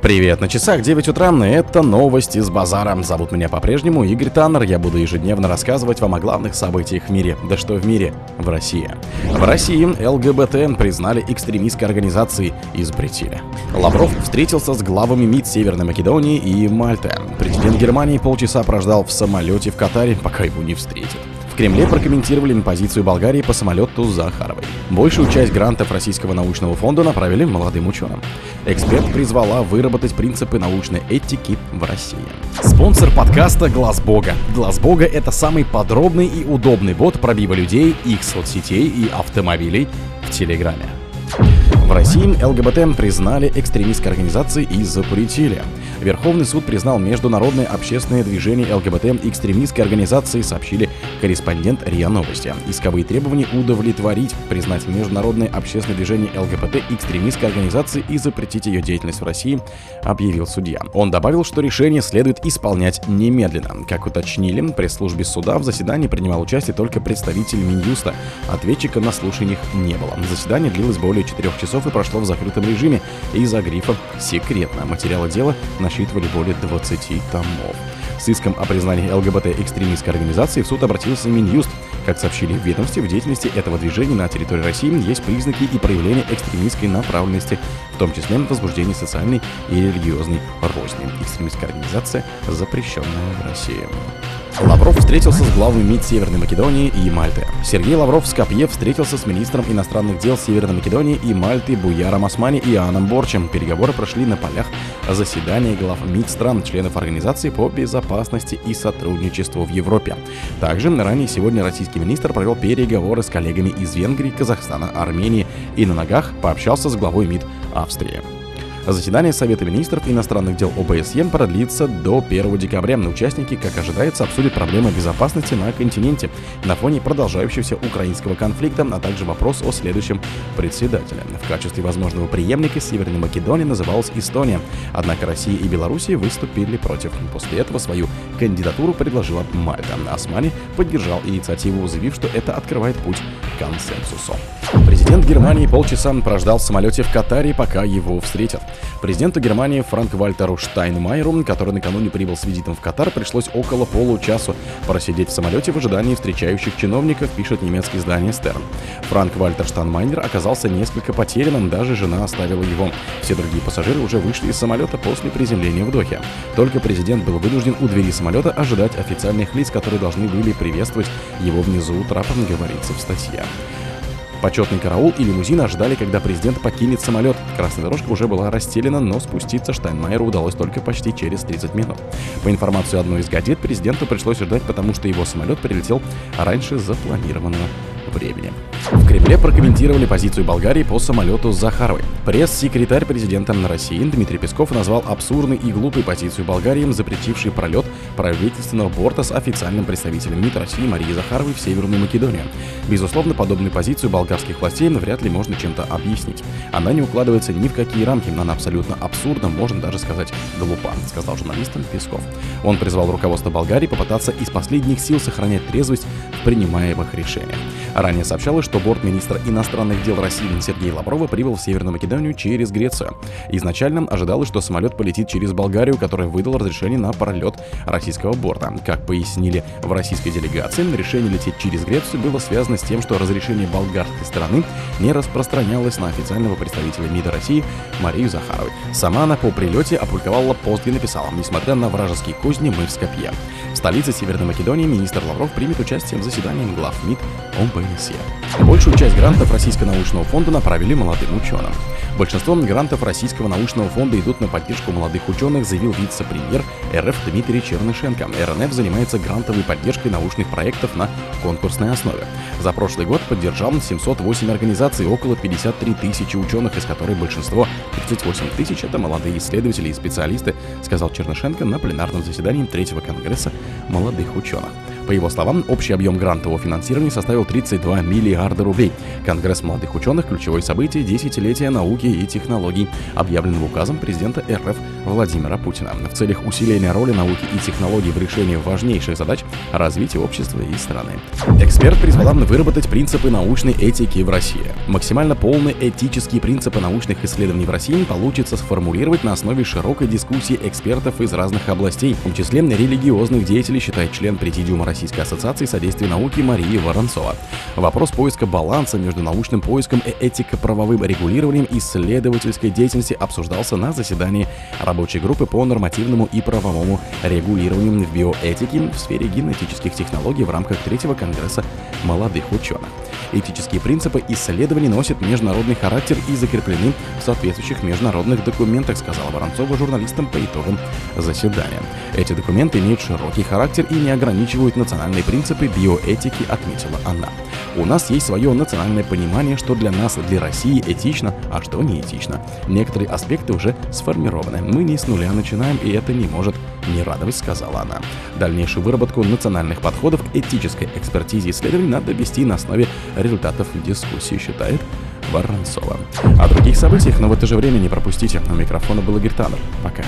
Привет, на часах 9 утра, это новости с базара. Зовут меня по-прежнему Игорь Таннер, я буду ежедневно рассказывать вам о главных событиях в мире. Да что в мире? В России. В России ЛГБТ признали экстремистской организацией и запретили. Лавров встретился с главами МИД Северной Македонии и Мальты. Президент Германии полчаса прождал в самолете в Катаре, пока его не встретят. Кремле прокомментировали позицию Болгарии по самолету Захаровой. Большую часть грантов Российского научного фонда направили молодым ученым. Эксперт призвала выработать принципы научной этики в России. Спонсор подкаста Глаз Бога. Глаз Бога это самый подробный и удобный бот пробива людей, их соцсетей и автомобилей в Телеграме. В России ЛГБТ признали экстремистской организацией и запретили. Верховный суд признал международное общественное движение ЛГБТ экстремистской организацией, сообщили корреспондент РИА Новости. Исковые требования удовлетворить, признать международное общественное движение ЛГБТ экстремистской организацией и запретить ее деятельность в России, объявил судья. Он добавил, что решение следует исполнять немедленно. Как уточнили, пресс-службе суда в заседании принимал участие только представитель Минюста. Ответчика на слушаниях не было. Заседание длилось более четырех часов и прошло в закрытом режиме из-за грифа «секретно». Материалы дела насчитывали более 20 томов. С иском о признании ЛГБТ экстремистской организации в суд обратился Минюст. Как сообщили в ведомстве, в деятельности этого движения на территории России есть признаки и проявления экстремистской направленности, в том числе возбуждение социальной и религиозной розни. Экстремистская организация, запрещенная в России. Лавров встретился с главой МИД Северной Македонии и Мальты. Сергей Лавров в Скопье встретился с министром иностранных дел Северной Македонии и Мальты Буяром Османи и Иоанном Борчем. Переговоры прошли на полях заседания глав МИД стран, членов Организации по безопасности и сотрудничеству в Европе. Также ранее сегодня российский министр провел переговоры с коллегами из Венгрии, Казахстана, Армении и на ногах пообщался с главой МИД Австрии. Заседание Совета министров иностранных дел ОБСЕ продлится до 1 декабря. Участники, как ожидается, обсудят проблемы безопасности на континенте на фоне продолжающегося украинского конфликта, а также вопрос о следующем председателе. В качестве возможного преемника Северной Македонии называлась Эстония, однако Россия и Белоруссия выступили против. После этого свою кандидатуру предложила Мальта. Османи поддержал инициативу, заявив, что это открывает путь к консенсусу. Президент Германии полчаса прождал в самолете в Катаре, пока его встретят. Президенту Германии Франк Вальтеру Штайнмайеру, который накануне прибыл с визитом в Катар, пришлось около получасу просидеть в самолете в ожидании встречающих чиновников, пишет немецкое издание Стерн. Франк Вальтер Штайнмайер оказался несколько потерянным, даже жена оставила его. Все другие пассажиры уже вышли из самолета после приземления в Дохе. Только президент был вынужден у двери самолета ожидать официальных лиц, которые должны были приветствовать его внизу трапом, говорится в статье. Почетный караул и лимузин ожидали, когда президент покинет самолет. Красная дорожка уже была расстелена, но спуститься Штайнмайеру удалось только почти через 30 минут. По информации одной из газет, президенту пришлось ждать, потому что его самолет прилетел раньше запланированного времени. В Кремле прокомментировали позицию Болгарии по самолету Захаровой. Пресс-секретарь президента России Дмитрий Песков назвал абсурдной и глупой позицию Болгарии, запретившей пролет правительственного борта с официальным представителем МИД России Марии Захаровой в Северную Македонию. Безусловно, подобную позицию болгарских властей вряд ли можно чем-то объяснить. Она не укладывается ни в какие рамки, она абсолютно абсурдна, можно даже сказать глупа, сказал журналистам Песков. Он призвал руководство Болгарии попытаться из последних сил сохранять трезвость в принимаемых решениях. Ранее сообщалось, что борт министра иностранных дел России Сергей Лаврова прибыл в Северную Македонию через Грецию. Изначально ожидалось, что самолет полетит через Болгарию, которая выдала разрешение на пролет российского борта. Как пояснили в российской делегации, решение лететь через Грецию было связано с тем, что разрешение болгарской стороны не распространялось на официального представителя МИДа России Марию Захаровой. Сама она по прилете опубликовала пост и написала, несмотря на вражеские козни, мы в Скопье. В столице Северной Македонии министр Лавров примет участие в заседании глав МИД ОБСЕ. Большую часть грантов Российского научного фонда направили молодым ученым. Большинство грантов Российского научного фонда идут на поддержку молодых ученых, заявил вице-премьер РФ Дмитрий Чернышенко. РНФ занимается грантовой поддержкой научных проектов на конкурсной основе. За прошлый год поддержал 708 организаций, около 53 тысячи ученых, из которых большинство, 38 тысяч, это молодые исследователи и специалисты, сказал Чернышенко на пленарном заседании Третьего Конгресса молодых ученых. По его словам, общий объем грантового финансирования составил 32 миллиарда рублей. Конгресс молодых ученых – ключевое событие десятилетия науки и технологий, объявленного указом президента РФ Владимира Путина. В целях усиления роли науки и технологий в решении важнейших задач развития общества и страны. Эксперт призвал выработать принципы научной этики в России. Максимально полные этические принципы научных исследований в России получится сформулировать на основе широкой дискуссии экспертов из разных областей, в том числе религиозных деятелей, считает член Президиума Российской ассоциации содействия науки Мария Воронцова. Вопрос поиска баланса между научным поиском и этико-правовым регулированием исследовательской деятельности обсуждался на заседании рабочей группы по нормативному и правовому регулированию в биоэтике в сфере генетических технологий в рамках третьего конгресса молодых ученых. Этические принципы исследований носят международный характер и закреплены в соответствующих международных документах, сказала Воронцова журналистам по итогам заседания. Эти документы имеют широкий характер и не ограничивают национальные принципы биоэтики, отметила она. У нас есть свое национальное понимание, что для нас, для России этично, а что не этично. Некоторые аспекты уже сформированы. Мы не с нуля начинаем, и это не может не радовать, сказала она. Дальнейшую выработку национальных подходов к этической экспертизе исследований надо вести на основе результатов дискуссии, считает Воронцова. О других событиях, но в это же время не пропустите. У микрофона был Игорь Таннер. Пока.